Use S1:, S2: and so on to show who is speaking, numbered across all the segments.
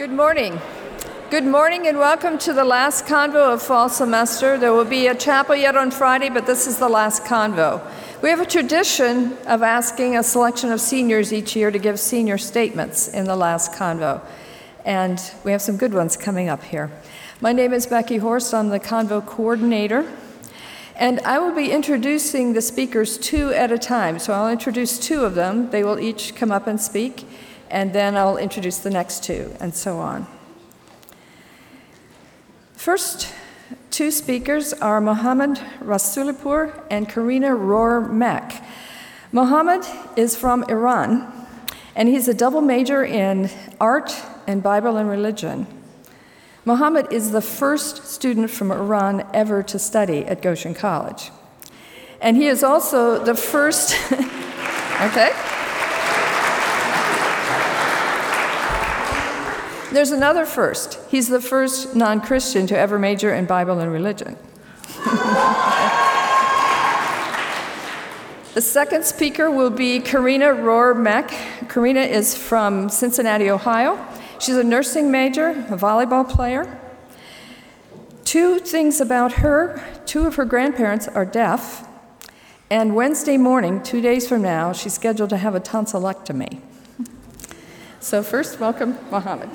S1: Good morning. Good morning and welcome to the last convo of fall semester. There will be a chapel yet on Friday, but this is the last convo. We have a tradition of asking a selection of seniors each year to give senior statements in the last convo, and we have some good ones coming up here. My name is Becky Horst, I'm the convo coordinator. And I will be introducing the speakers two at a time. So I'll introduce two of them. They will each come up and speak and then I'll introduce the next two, and so on. First two speakers are Mohammad Rasoulipour and Karina Rohr Mek. Mohammad is from Iran, and he's a double major in art and Bible and religion. Mohammad is the first student from Iran ever to study at Goshen College. And he is also the first, okay? There's another first. He's the first non Christian to ever major in Bible and religion. the second speaker will be Karina Rohrer-Meck. Karina is from Cincinnati, Ohio. She's a nursing major, a volleyball player. Two things about her two of her grandparents are deaf, and Wednesday morning, two days from now, she's scheduled to have a tonsillectomy. So, first, welcome, Mohammad.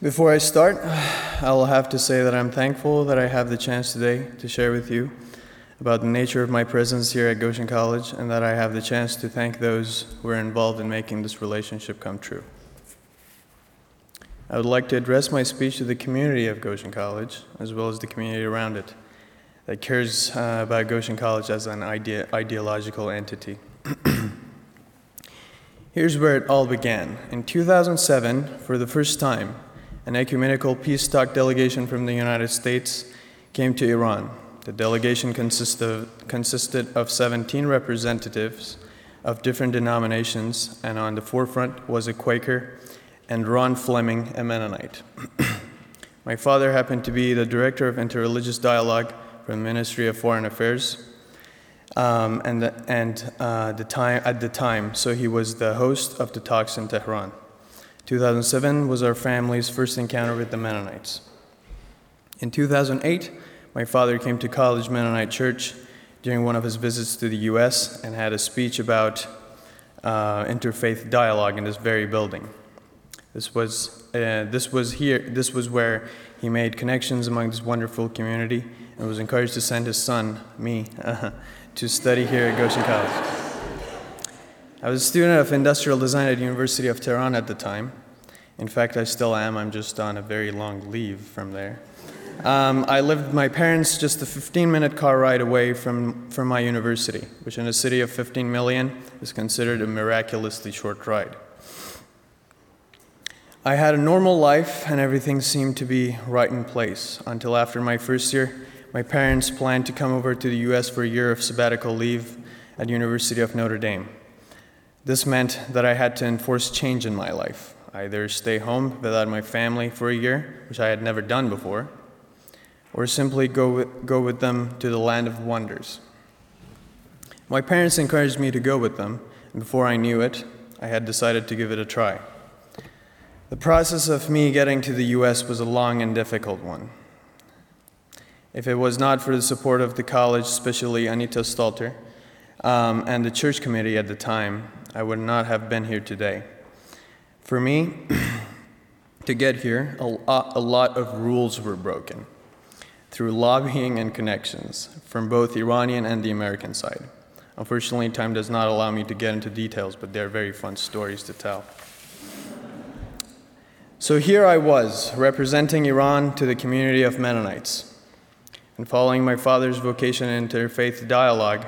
S2: Before I start, I will have to say that I'm thankful that I have the chance today to share with you about the nature of my presence here at Goshen College and that I have the chance to thank those who are involved in making this relationship come true. I would like to address my speech to the community of Goshen College, as well as the community around it, that cares uh, about Goshen College as an ide- ideological entity. Here's where it all began. In 2007, for the first time, an ecumenical peace talk delegation from the United States came to Iran. The delegation consisted of, consisted of 17 representatives of different denominations, and on the forefront was a Quaker and Ron Fleming, a Mennonite. My father happened to be the director of interreligious dialogue from the Ministry of Foreign Affairs. Um, and the, and uh, the time, at the time, so he was the host of the talks in Tehran. 2007 was our family's first encounter with the Mennonites. In 2008, my father came to College Mennonite Church during one of his visits to the U.S. and had a speech about uh, interfaith dialogue in this very building. This was, uh, this was here. This was where he made connections among this wonderful community and was encouraged to send his son, me, uh, to study here at Goshen College. I was a student of industrial design at University of Tehran at the time. In fact, I still am. I'm just on a very long leave from there. Um, I lived my parents just a 15 minute car ride away from, from my university, which in a city of 15 million is considered a miraculously short ride. I had a normal life and everything seemed to be right in place until after my first year, my parents planned to come over to the US for a year of sabbatical leave at University of Notre Dame. This meant that I had to enforce change in my life, either stay home without my family for a year, which I had never done before, or simply go with, go with them to the land of wonders. My parents encouraged me to go with them, and before I knew it, I had decided to give it a try. The process of me getting to the US was a long and difficult one. If it was not for the support of the college, especially Anita Stalter, um, and the church committee at the time, I would not have been here today. For me, to get here, a lot of rules were broken through lobbying and connections from both Iranian and the American side. Unfortunately, time does not allow me to get into details, but they're very fun stories to tell. So here I was, representing Iran to the community of Mennonites, and following my father's vocation in interfaith dialogue,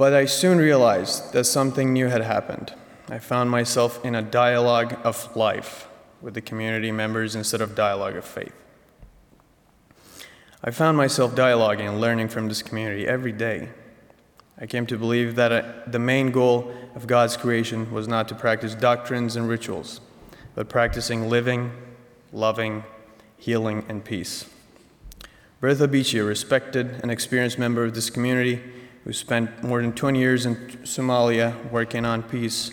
S2: but I soon realized that something new had happened. I found myself in a dialogue of life with the community members instead of dialogue of faith. I found myself dialoguing and learning from this community every day. I came to believe that uh, the main goal of God's creation was not to practice doctrines and rituals, but practicing living, loving, healing, and peace. Bertha Beachy, a respected and experienced member of this community who spent more than 20 years in Somalia working on peace,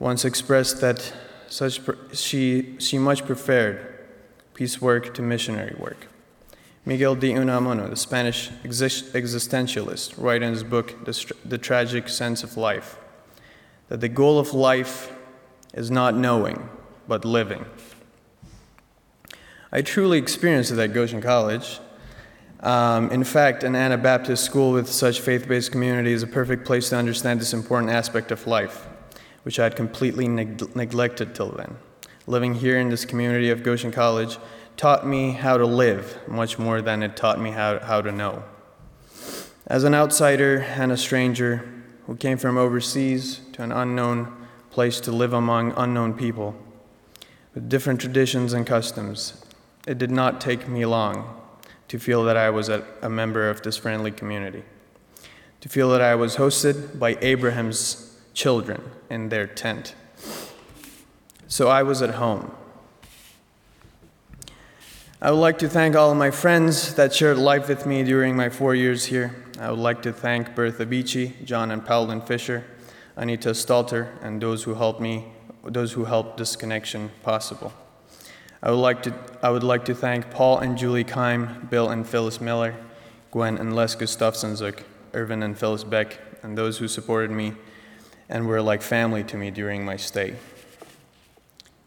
S2: once expressed that such she, she much preferred peace work to missionary work. Miguel de Unamuno, the Spanish existentialist, wrote in his book, the, the Tragic Sense of Life, that the goal of life is not knowing, but living. I truly experienced it at Goshen College. Um, in fact, an Anabaptist school with such faith based community is a perfect place to understand this important aspect of life, which I had completely neg- neglected till then. Living here in this community of Goshen College taught me how to live much more than it taught me how, how to know. As an outsider and a stranger who came from overseas to an unknown place to live among unknown people with different traditions and customs, it did not take me long to feel that I was a, a member of this friendly community, to feel that I was hosted by Abraham's children in their tent. So I was at home I would like to thank all of my friends that shared life with me during my four years here. I would like to thank Bertha Beachy, John and Pauline Fisher, Anita Stalter, and those who helped me, those who helped this connection possible. I would like to, I would like to thank Paul and Julie Keim, Bill and Phyllis Miller, Gwen and Les Gustafson-Zook, Irvin and Phyllis Beck, and those who supported me and were like family to me during my stay.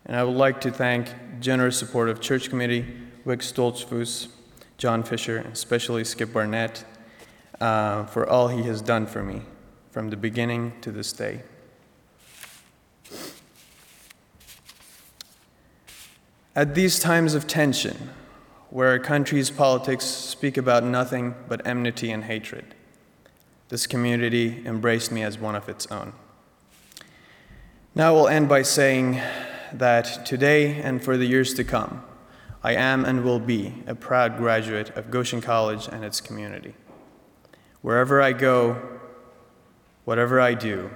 S2: And I would like to thank generous support of church committee, Wick Stoltzfus, John Fisher, and especially Skip Barnett uh, for all he has done for me from the beginning to this day. At these times of tension, where a country's politics speak about nothing but enmity and hatred, this community embraced me as one of its own. Now we'll end by saying that today and for the years to come, I am and will be a proud graduate of Goshen College and its community. Wherever I go, whatever I do,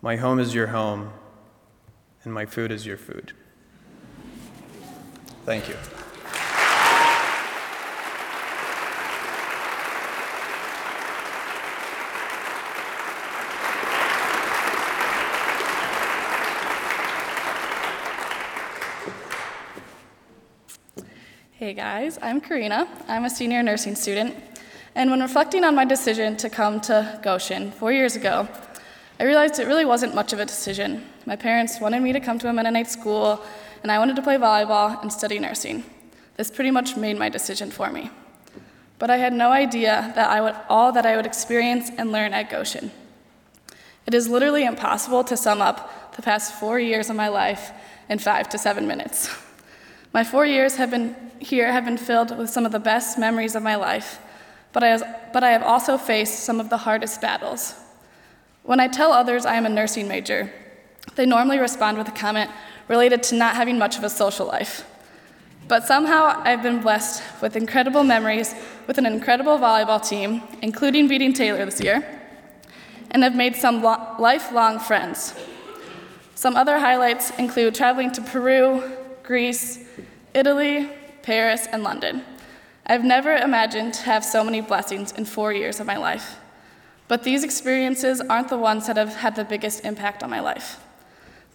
S2: my home is your home, and my food is your food. Thank you.
S3: Hey guys, I'm Karina. I'm a senior nursing student. And when reflecting on my decision to come to Goshen four years ago, I realized it really wasn't much of a decision. My parents wanted me to come to a Mennonite school, and I wanted to play volleyball and study nursing. This pretty much made my decision for me. But I had no idea that I would, all that I would experience and learn at Goshen. It is literally impossible to sum up the past four years of my life in five to seven minutes. My four years have been here have been filled with some of the best memories of my life, but I, has, but I have also faced some of the hardest battles. When I tell others I am a nursing major, they normally respond with a comment related to not having much of a social life. But somehow I've been blessed with incredible memories with an incredible volleyball team, including beating Taylor this year, and have made some lo- lifelong friends. Some other highlights include traveling to Peru, Greece, Italy, Paris, and London. I've never imagined to have so many blessings in four years of my life. But these experiences aren't the ones that have had the biggest impact on my life.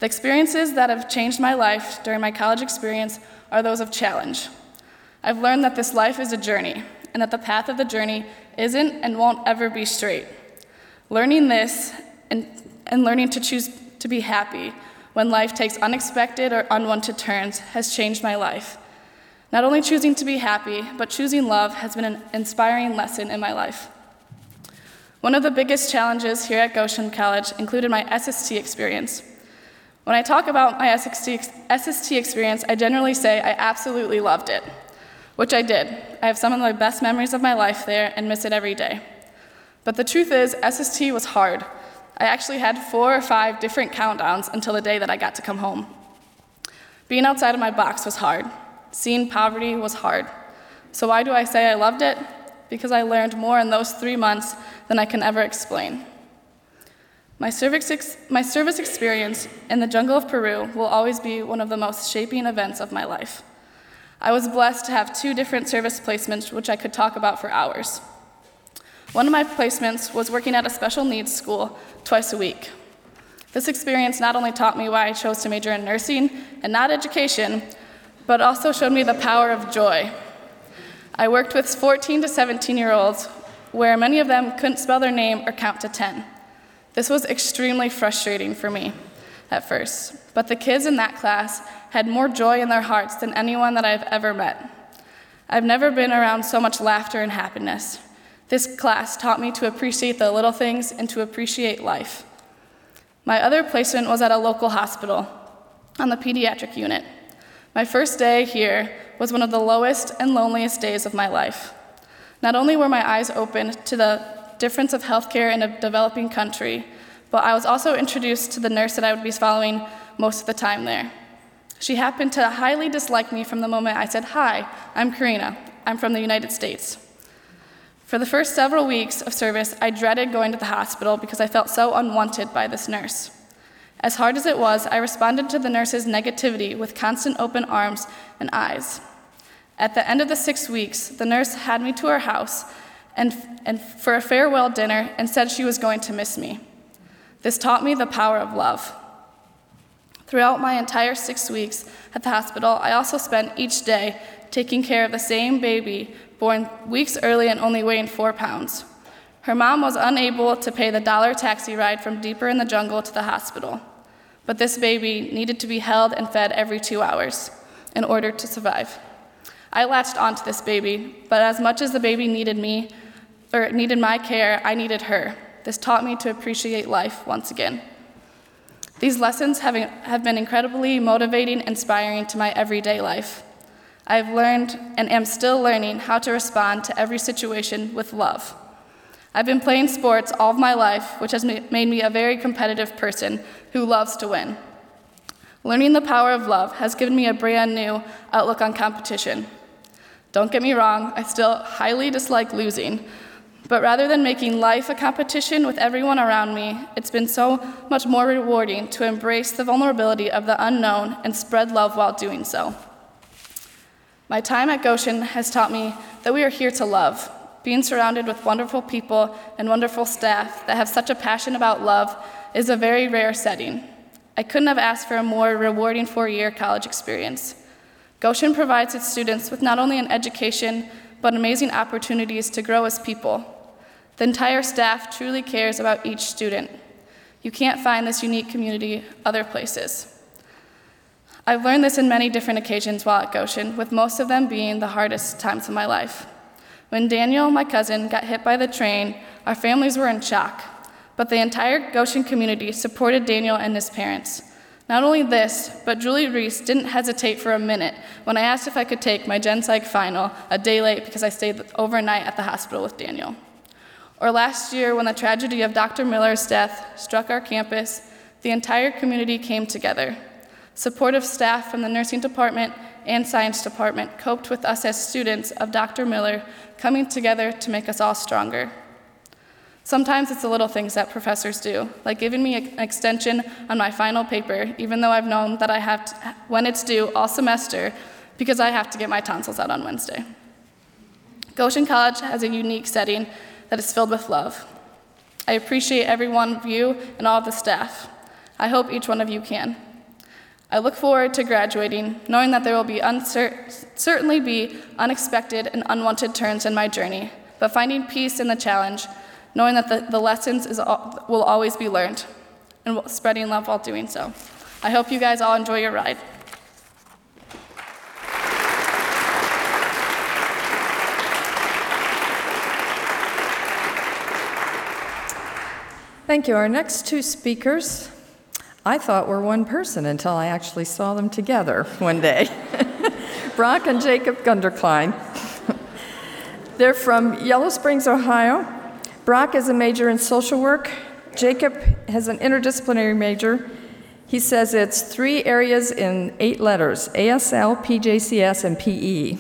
S3: The experiences that have changed my life during my college experience are those of challenge. I've learned that this life is a journey, and that the path of the journey isn't and won't ever be straight. Learning this and, and learning to choose to be happy when life takes unexpected or unwanted turns has changed my life. Not only choosing to be happy, but choosing love has been an inspiring lesson in my life. One of the biggest challenges here at Goshen College included my SST experience. When I talk about my SST, experience, I generally say I absolutely loved it, which I did. I have some of the best memories of my life there and miss it every day. But the truth is, SST was hard. I actually had four or five different countdowns until the day that I got to come home. Being outside of my box was hard. Seeing poverty was hard. So, why do I say I loved it? Because I learned more in those three months than I can ever explain. My service, ex- my service experience in the jungle of Peru will always be one of the most shaping events of my life. I was blessed to have two different service placements, which I could talk about for hours. One of my placements was working at a special needs school twice a week. This experience not only taught me why I chose to major in nursing and not education, but also showed me the power of joy. I worked with 14 to 17 year olds where many of them couldn't spell their name or count to 10. This was extremely frustrating for me at first, but the kids in that class had more joy in their hearts than anyone that I've ever met. I've never been around so much laughter and happiness. This class taught me to appreciate the little things and to appreciate life. My other placement was at a local hospital on the pediatric unit. My first day here was one of the lowest and loneliest days of my life. Not only were my eyes opened to the difference of healthcare in a developing country, but I was also introduced to the nurse that I would be following most of the time there. She happened to highly dislike me from the moment I said, Hi, I'm Karina. I'm from the United States. For the first several weeks of service, I dreaded going to the hospital because I felt so unwanted by this nurse. As hard as it was, I responded to the nurse's negativity with constant open arms and eyes. At the end of the six weeks, the nurse had me to her house and, and for a farewell dinner and said she was going to miss me. This taught me the power of love. Throughout my entire six weeks at the hospital, I also spent each day taking care of the same baby born weeks early and only weighing four pounds. Her mom was unable to pay the dollar taxi ride from deeper in the jungle to the hospital, but this baby needed to be held and fed every two hours in order to survive. I latched onto this baby, but as much as the baby needed me, or needed my care, I needed her. This taught me to appreciate life once again. These lessons have, have been incredibly motivating, inspiring to my everyday life. I've learned and am still learning how to respond to every situation with love. I've been playing sports all of my life, which has made me a very competitive person who loves to win. Learning the power of love has given me a brand new outlook on competition. Don't get me wrong, I still highly dislike losing. But rather than making life a competition with everyone around me, it's been so much more rewarding to embrace the vulnerability of the unknown and spread love while doing so. My time at Goshen has taught me that we are here to love. Being surrounded with wonderful people and wonderful staff that have such a passion about love is a very rare setting. I couldn't have asked for a more rewarding four year college experience. Goshen provides its students with not only an education, but amazing opportunities to grow as people. The entire staff truly cares about each student. You can't find this unique community other places. I've learned this in many different occasions while at Goshen, with most of them being the hardest times of my life. When Daniel, my cousin, got hit by the train, our families were in shock, but the entire Goshen community supported Daniel and his parents. Not only this, but Julie Reese didn't hesitate for a minute when I asked if I could take my Gen Psych final a day late because I stayed overnight at the hospital with Daniel. Or last year, when the tragedy of Dr. Miller's death struck our campus, the entire community came together. Supportive staff from the nursing department and science department coped with us as students of Dr. Miller coming together to make us all stronger. Sometimes it's the little things that professors do, like giving me an extension on my final paper, even though I've known that I have to, when it's due all semester, because I have to get my tonsils out on Wednesday. Goshen College has a unique setting that is filled with love. I appreciate every one of you and all of the staff. I hope each one of you can. I look forward to graduating, knowing that there will be uncer- certainly be unexpected and unwanted turns in my journey, but finding peace in the challenge knowing that the, the lessons is, will always be learned and spreading love while doing so. I hope you guys all enjoy your ride.
S1: Thank you. Our next two speakers, I thought were one person until I actually saw them together one day Brock and Jacob Gunderkline. They're from Yellow Springs, Ohio, Brock is a major in social work. Jacob has an interdisciplinary major. He says it's three areas in eight letters ASL, PJCS, and PE.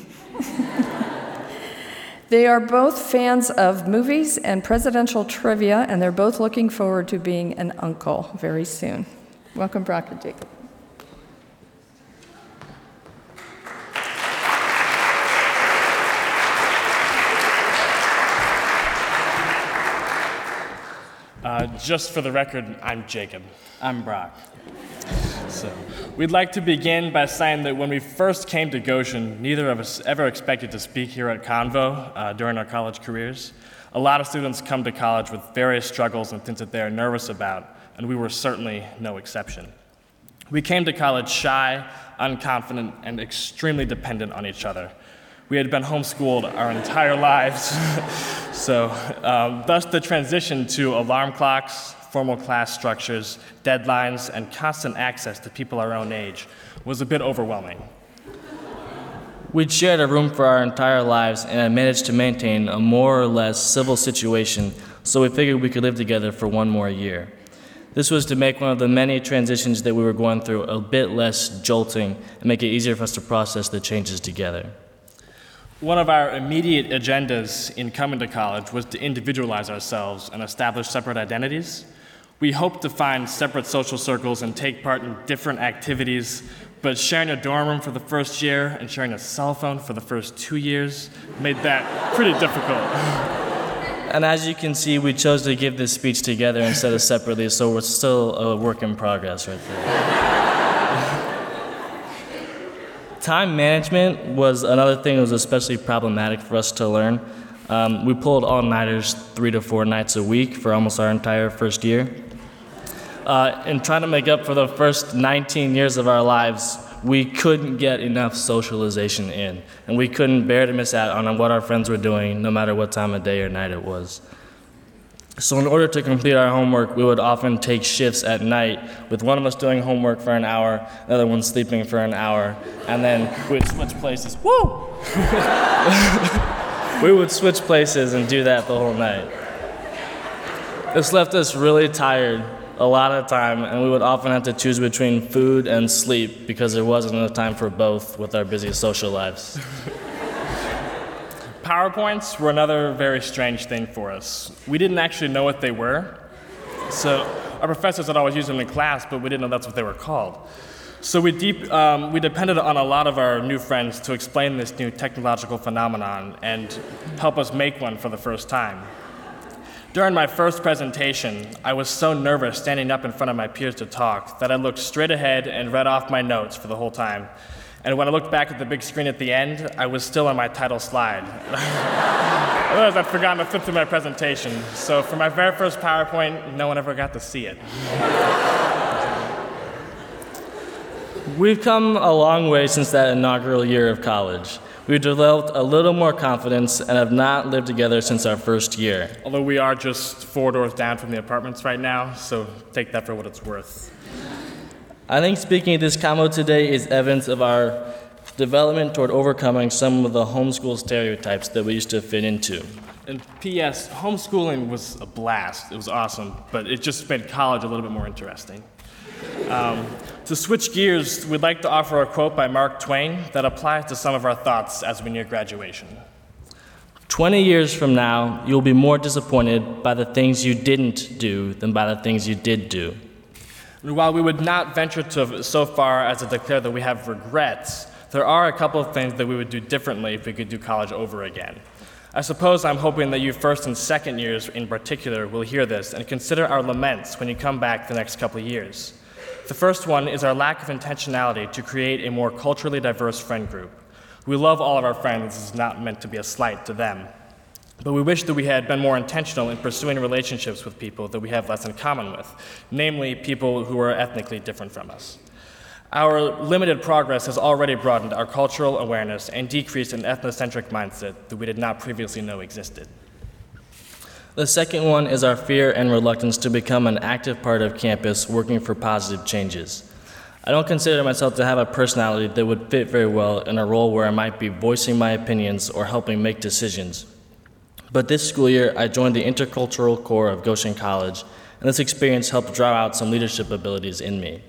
S1: They are both fans of movies and presidential trivia, and they're both looking forward to being an uncle very soon. Welcome, Brock and Jacob.
S4: Uh, just for the record, I'm Jacob.
S5: I'm Brock.
S4: So we'd like to begin by saying that when we first came to Goshen, neither of us ever expected to speak here at Convo uh, during our college careers. A lot of students come to college with various struggles and things that they are nervous about, and we were certainly no exception. We came to college shy, unconfident, and extremely dependent on each other. We had been homeschooled our entire lives, so um, thus the transition to alarm clocks, formal class structures, deadlines, and constant access to people our own age was a bit overwhelming.
S5: We'd shared a room for our entire lives and had managed to maintain a more or less civil situation, so we figured we could live together for one more year. This was to make one of the many transitions that we were going through a bit less jolting and make it easier for us to process the changes together.
S4: One of our immediate agendas in coming to college was to individualize ourselves and establish separate identities. We hoped to find separate social circles and take part in different activities, but sharing a dorm room for the first year and sharing a cell phone for the first two years made that pretty difficult.
S5: And as you can see, we chose to give this speech together instead of separately, so we're still a work in progress right there. Time management was another thing that was especially problematic for us to learn. Um, we pulled all nighters three to four nights a week for almost our entire first year. Uh, and trying to make up for the first 19 years of our lives, we couldn't get enough socialization in, and we couldn't bear to miss out on what our friends were doing, no matter what time of day or night it was. So, in order to complete our homework, we would often take shifts at night, with one of us doing homework for an hour, the other one sleeping for an hour, and then we'd switch places. Woo! we would switch places and do that the whole night. This left us really tired a lot of time, and we would often have to choose between food and sleep because there wasn't enough time for both with our busy social lives.
S4: PowerPoints were another very strange thing for us. We didn't actually know what they were. So our professors had always used them in class, but we didn't know that's what they were called. So we, deep, um, we depended on a lot of our new friends to explain this new technological phenomenon and help us make one for the first time. During my first presentation, I was so nervous standing up in front of my peers to talk that I looked straight ahead and read off my notes for the whole time. And when I looked back at the big screen at the end, I was still on my title slide. Realized I'd forgotten to flip through my presentation. So for my very first PowerPoint, no one ever got to see it.
S5: We've come a long way since that inaugural year of college. We've developed a little more confidence and have not lived together since our first year.
S4: Although we are just four doors down from the apartments right now, so take that for what it's worth.
S5: I think speaking at this convo today is evidence of our development toward overcoming some of the homeschool stereotypes that we used to fit into.
S4: And P.S., homeschooling was a blast. It was awesome, but it just made college a little bit more interesting. Um, to switch gears, we'd like to offer a quote by Mark Twain that applies to some of our thoughts as we near graduation.
S5: 20 years from now, you'll be more disappointed by the things you didn't do than by the things you did do.
S4: And while we would not venture to so far as to declare that we have regrets, there are a couple of things that we would do differently if we could do college over again. I suppose I'm hoping that you first and second years in particular will hear this and consider our laments when you come back the next couple of years. The first one is our lack of intentionality to create a more culturally diverse friend group. We love all of our friends, this is not meant to be a slight to them. But we wish that we had been more intentional in pursuing relationships with people that we have less in common with, namely people who are ethnically different from us. Our limited progress has already broadened our cultural awareness and decreased an ethnocentric mindset that we did not previously know existed.
S5: The second one is our fear and reluctance to become an active part of campus working for positive changes. I don't consider myself to have a personality that would fit very well in a role where I might be voicing my opinions or helping make decisions. But this school year, I joined the intercultural core of Goshen College, and this experience helped draw out some leadership abilities in me.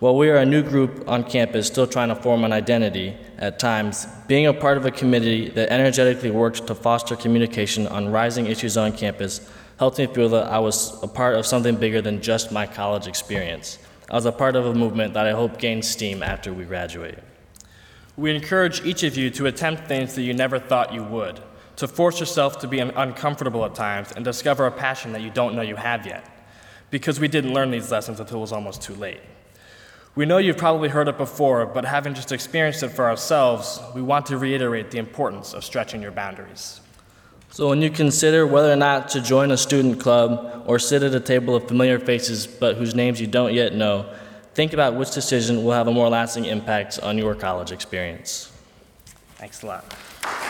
S5: While we are a new group on campus still trying to form an identity at times, being a part of a committee that energetically worked to foster communication on rising issues on campus helped me feel that I was a part of something bigger than just my college experience. I was a part of a movement that I hope gains steam after we graduate.
S4: We encourage each of you to attempt things that you never thought you would. to force yourself to be uncomfortable at times and discover a passion that you don't know you have yet, because we didn't learn these lessons until it was almost too late. We know you've probably heard it before, but having just experienced it for ourselves, we want to reiterate the importance of stretching your boundaries.
S5: So, when you consider whether or not to join a student club or sit at a table of familiar faces but whose names you don't yet know, think about which decision will have a more lasting impact on your college experience.
S4: Thanks a lot.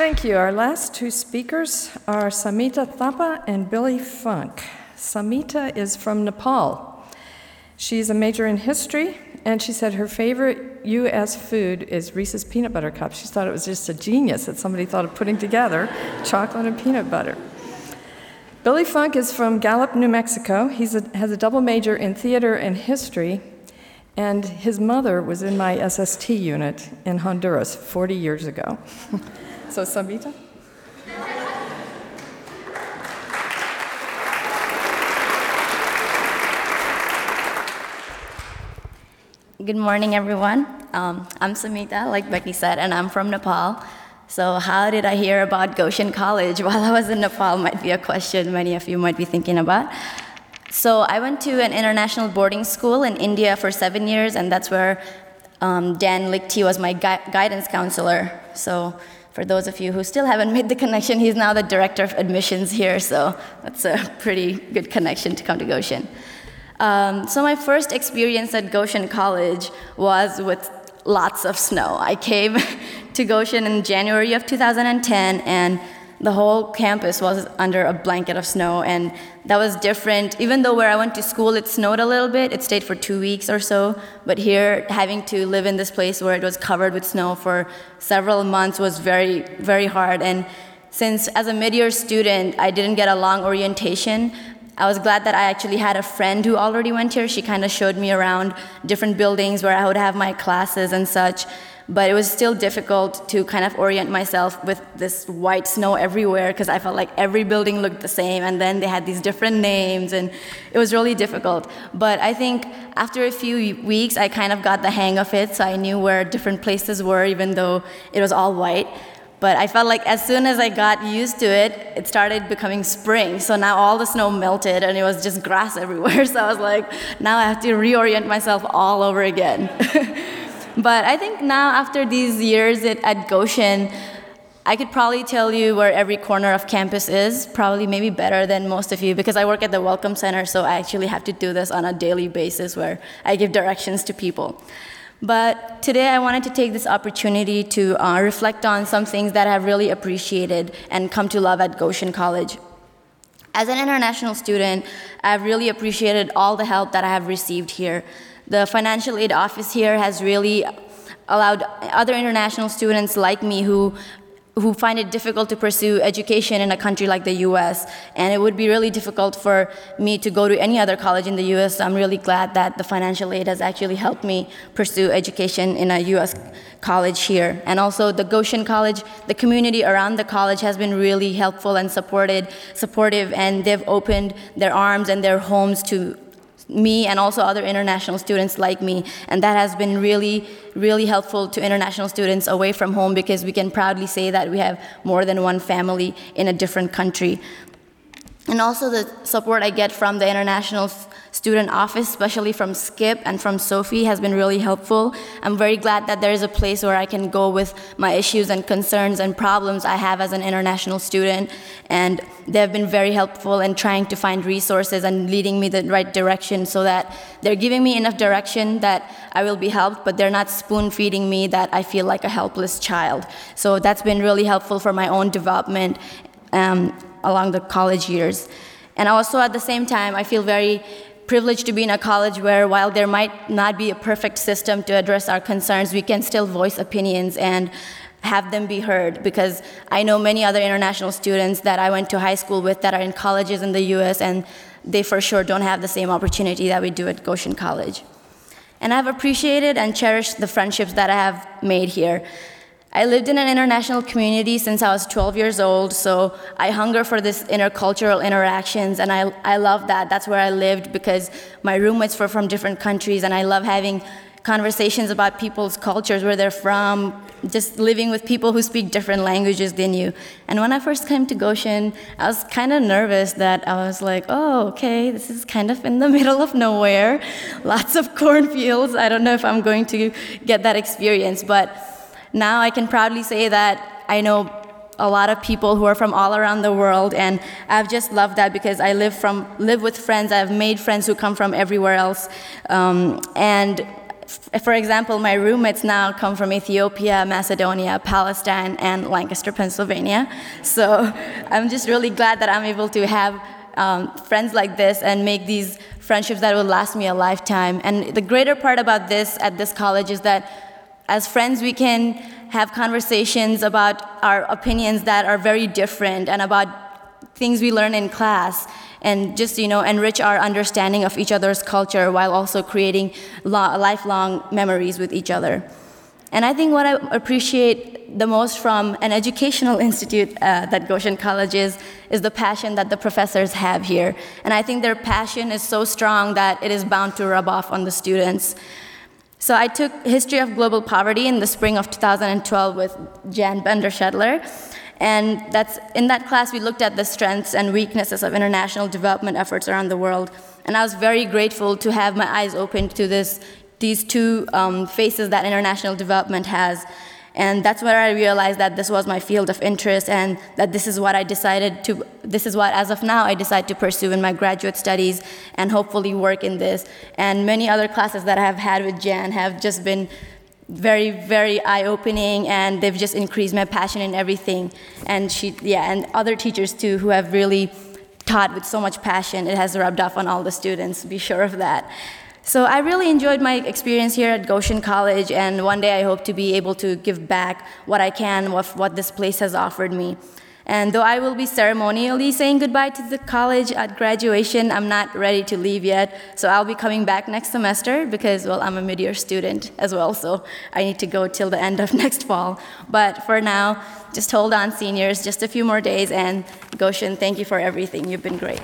S1: Thank you. Our last two speakers are Samita Thapa and Billy Funk. Samita is from Nepal. She's a major in history, and she said her favorite U.S. food is Reese's peanut butter cups. She thought it was just a genius that somebody thought of putting together chocolate and peanut butter. Billy Funk is from Gallup, New Mexico. He has a double major in theater and history, and his mother was in my SST unit in Honduras 40 years ago. so, Samita?
S6: Good morning, everyone. Um, I'm Samita, like Becky said, and I'm from Nepal. So, how did I hear about Goshen College while I was in Nepal? Might be a question many of you might be thinking about. So, I went to an international boarding school in India for seven years, and that's where um, Dan Lichty was my gui- guidance counselor. So, for those of you who still haven't made the connection, he's now the director of admissions here, so that's a pretty good connection to come to Goshen. Um, so my first experience at Goshen College was with lots of snow. I came to Goshen in January of 2010, and the whole campus was under a blanket of snow, and that was different. Even though where I went to school it snowed a little bit, it stayed for two weeks or so, but here having to live in this place where it was covered with snow for several months was very, very hard. And since as a mid-year student I didn't get a long orientation, I was glad that I actually had a friend who already went here. She kind of showed me around different buildings where I would have my classes and such. But it was still difficult to kind of orient myself with this white snow everywhere because I felt like every building looked the same and then they had these different names and it was really difficult. But I think after a few weeks, I kind of got the hang of it, so I knew where different places were even though it was all white. But I felt like as soon as I got used to it, it started becoming spring. So now all the snow melted and it was just grass everywhere. So I was like, now I have to reorient myself all over again. but I think now, after these years at, at Goshen, I could probably tell you where every corner of campus is, probably maybe better than most of you, because I work at the Welcome Center, so I actually have to do this on a daily basis where I give directions to people. But today I wanted to take this opportunity to uh, reflect on some things that I've really appreciated and come to love at Goshen College. As an international student, I've really appreciated all the help that I have received here. The financial aid office here has really allowed other international students like me who who find it difficult to pursue education in a country like the US. And it would be really difficult for me to go to any other college in the US. So I'm really glad that the financial aid has actually helped me pursue education in a US college here. And also the Goshen College, the community around the college has been really helpful and supported, supportive, and they've opened their arms and their homes to me and also other international students like me. And that has been really, really helpful to international students away from home because we can proudly say that we have more than one family in a different country. And also the support I get from the international student office, especially from Skip and from Sophie, has been really helpful. I'm very glad that there is a place where I can go with my issues and concerns and problems I have as an international student. And they've been very helpful in trying to find resources and leading me the right direction so that they're giving me enough direction that I will be helped, but they're not spoon feeding me that I feel like a helpless child. So that's been really helpful for my own development. Um, along the college years. And also at the same time, I feel very privileged to be in a college where while there might not be a perfect system to address our concerns, we can still voice opinions and have them be heard because I know many other international students that I went to high school with that are in colleges in the US and they for sure don't have the same opportunity that we do at Goshen College. And I've appreciated and cherished the friendships that I have made here. I lived in an international community since I was 12 years old, so I hunger for this intercultural interactions, and I, I love that. That's where I lived because my roommates were from different countries, and I love having conversations about people's cultures, where they're from, just living with people who speak different languages than you. And when I first came to Goshen, I was kind of nervous that I was like, oh, okay, this is kind of in the middle of nowhere, lots of cornfields. I don't know if I'm going to get that experience, but now I can proudly say that I know a lot of people who are from all around the world and I've just loved that because I live from live with friends. I've made friends who come from everywhere else. Um, and for example my roommates now come from Ethiopia Macedonia Palestine and Lancaster Pennsylvania. So I'm just really glad that I'm able to have um, friends like this and make these friendships that will last me a lifetime. And the greater part about this at this college is that as friends, we can have conversations about our opinions that are very different and about things we learn in class and just you know enrich our understanding of each other's culture while also creating lifelong memories with each other. And i think what i appreciate the most from an educational institute uh, that goshen college is is the passion that the professors have here. And i think their passion is so strong that it is bound to rub off on the students so I took History of Global Poverty in the spring of 2012 with Jan Bender-Shetler. And that's, in that class, we looked at the strengths and weaknesses of international development efforts around the world. And I was very grateful to have my eyes opened to this, these two um, faces that international development has. And that's where I realized that this was my field of interest and that this is what I decided to, this is what, as of now, I decide to pursue in my graduate studies and hopefully work in this. And many other classes that I have had with Jan have just been very, very eye opening and they've just increased my passion in everything. And she, yeah, and other teachers too who have really taught with so much passion. It has rubbed off on all the students, be sure of that. So I really enjoyed my experience here at Goshen College, and one day I hope to be able to give back what I can with what this place has offered me. And though I will be ceremonially saying goodbye to the college at graduation, I'm not ready to leave yet. So I'll be coming back next semester because, well, I'm a mid-year student as well, so I need to go till the end of next fall. But for now, just hold on, seniors, just a few more days, and Goshen, thank you for everything. You've been great.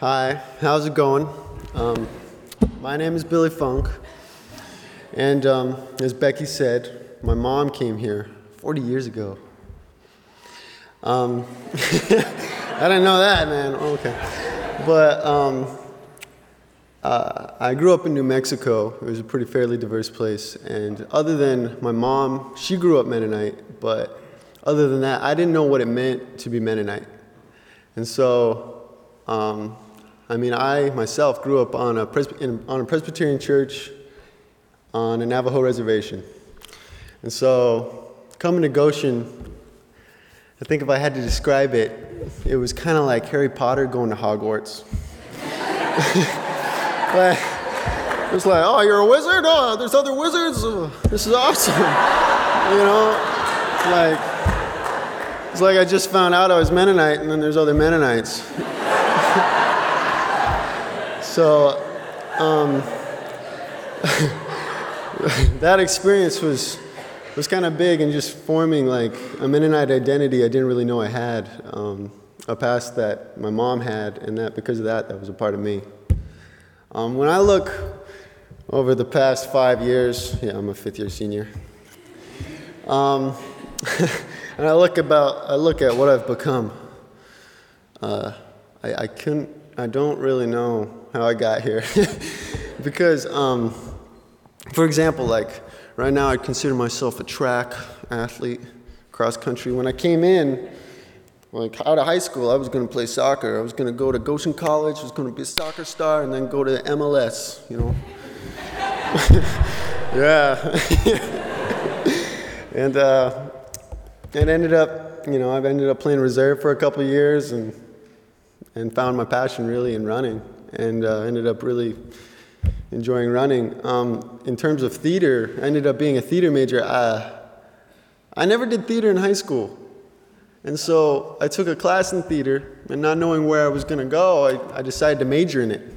S7: Hi, how's it going? Um, my name is Billy Funk, and um, as Becky said, my mom came here 40 years ago. Um, I didn't know that, man. Oh, okay. But um, uh, I grew up in New Mexico. It was a pretty fairly diverse place. And other than my mom, she grew up Mennonite, but other than that, I didn't know what it meant to be Mennonite. And so, um, I mean, I myself grew up on a, Presby- on a Presbyterian church on a Navajo reservation. And so, coming to Goshen, I think if I had to describe it, it was kind of like Harry Potter going to Hogwarts. but it was like, oh, you're a wizard? Oh, there's other wizards? Oh, this is awesome. you know? Like, it's like I just found out I was Mennonite and then there's other Mennonites. So, um, that experience was was kind of big in just forming like a Mennonite identity I didn't really know I had, um, a past that my mom had, and that because of that, that was a part of me. Um, when I look over the past five years, yeah, I'm a fifth year senior, um, and I look about, I look at what I've become. Uh, I, I couldn't, I don't really know how I got here. because, um, for example, like right now, I consider myself a track athlete, cross country. When I came in, like out of high school, I was going to play soccer. I was going to go to Goshen College. I was going to be a soccer star, and then go to MLS. You know. yeah. and uh, ended up, you know, I've ended up playing reserve for a couple years, and and found my passion really in running and uh, ended up really enjoying running. Um, in terms of theater, I ended up being a theater major. Uh, I never did theater in high school. And so I took a class in theater, and not knowing where I was going to go, I, I decided to major in it.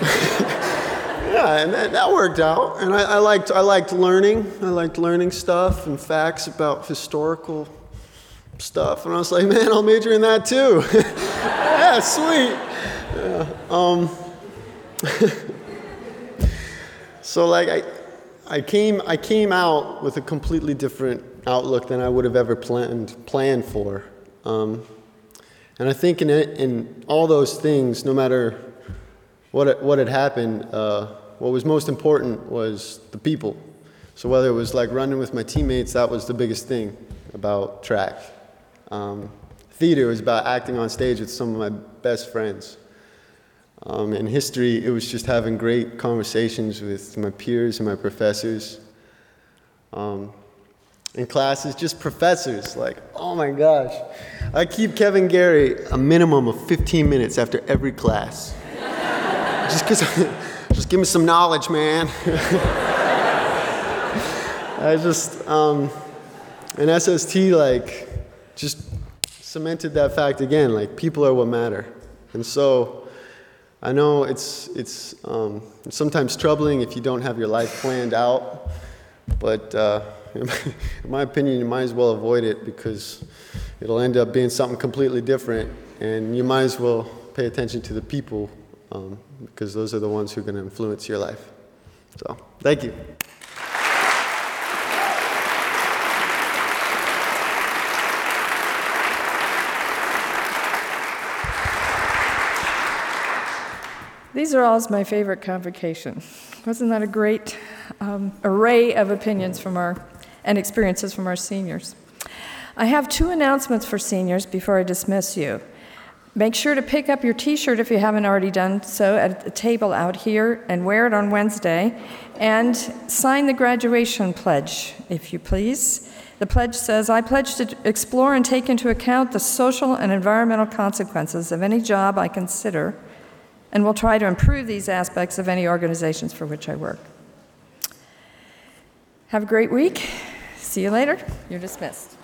S7: yeah, and that, that worked out. And I, I, liked, I liked learning. I liked learning stuff and facts about historical stuff. And I was like, man, I'll major in that too. yeah, sweet. Yeah, um, so like I, I came, I came out with a completely different outlook than I would have ever planned, planned for. Um, and I think in, in all those things, no matter what, what had happened, uh, what was most important was the people. So whether it was like running with my teammates, that was the biggest thing about track. Um, theater was about acting on stage with some of my best friends. Um, in history, it was just having great conversations with my peers and my professors. Um, in classes, just professors, like, oh my gosh. I keep Kevin Gary a minimum of 15 minutes after every class. just because, just give me some knowledge, man. I just, um, in SST, like, just cemented that fact again, like, people are what matter. And so, I know it's, it's um, sometimes troubling if you don't have your life planned out, but uh, in, my, in my opinion, you might as well avoid it because it'll end up being something completely different, and you might as well pay attention to the people um, because those are the ones who are going to influence your life. So, thank you.
S1: These are all my favorite convocation. Wasn't that a great um, array of opinions from our and experiences from our seniors? I have two announcements for seniors before I dismiss you. Make sure to pick up your t shirt if you haven't already done so at the table out here and wear it on Wednesday. And sign the graduation pledge, if you please. The pledge says I pledge to explore and take into account the social and environmental consequences of any job I consider and will try to improve these aspects of any organizations for which I work. Have a great week. See you later. You're dismissed.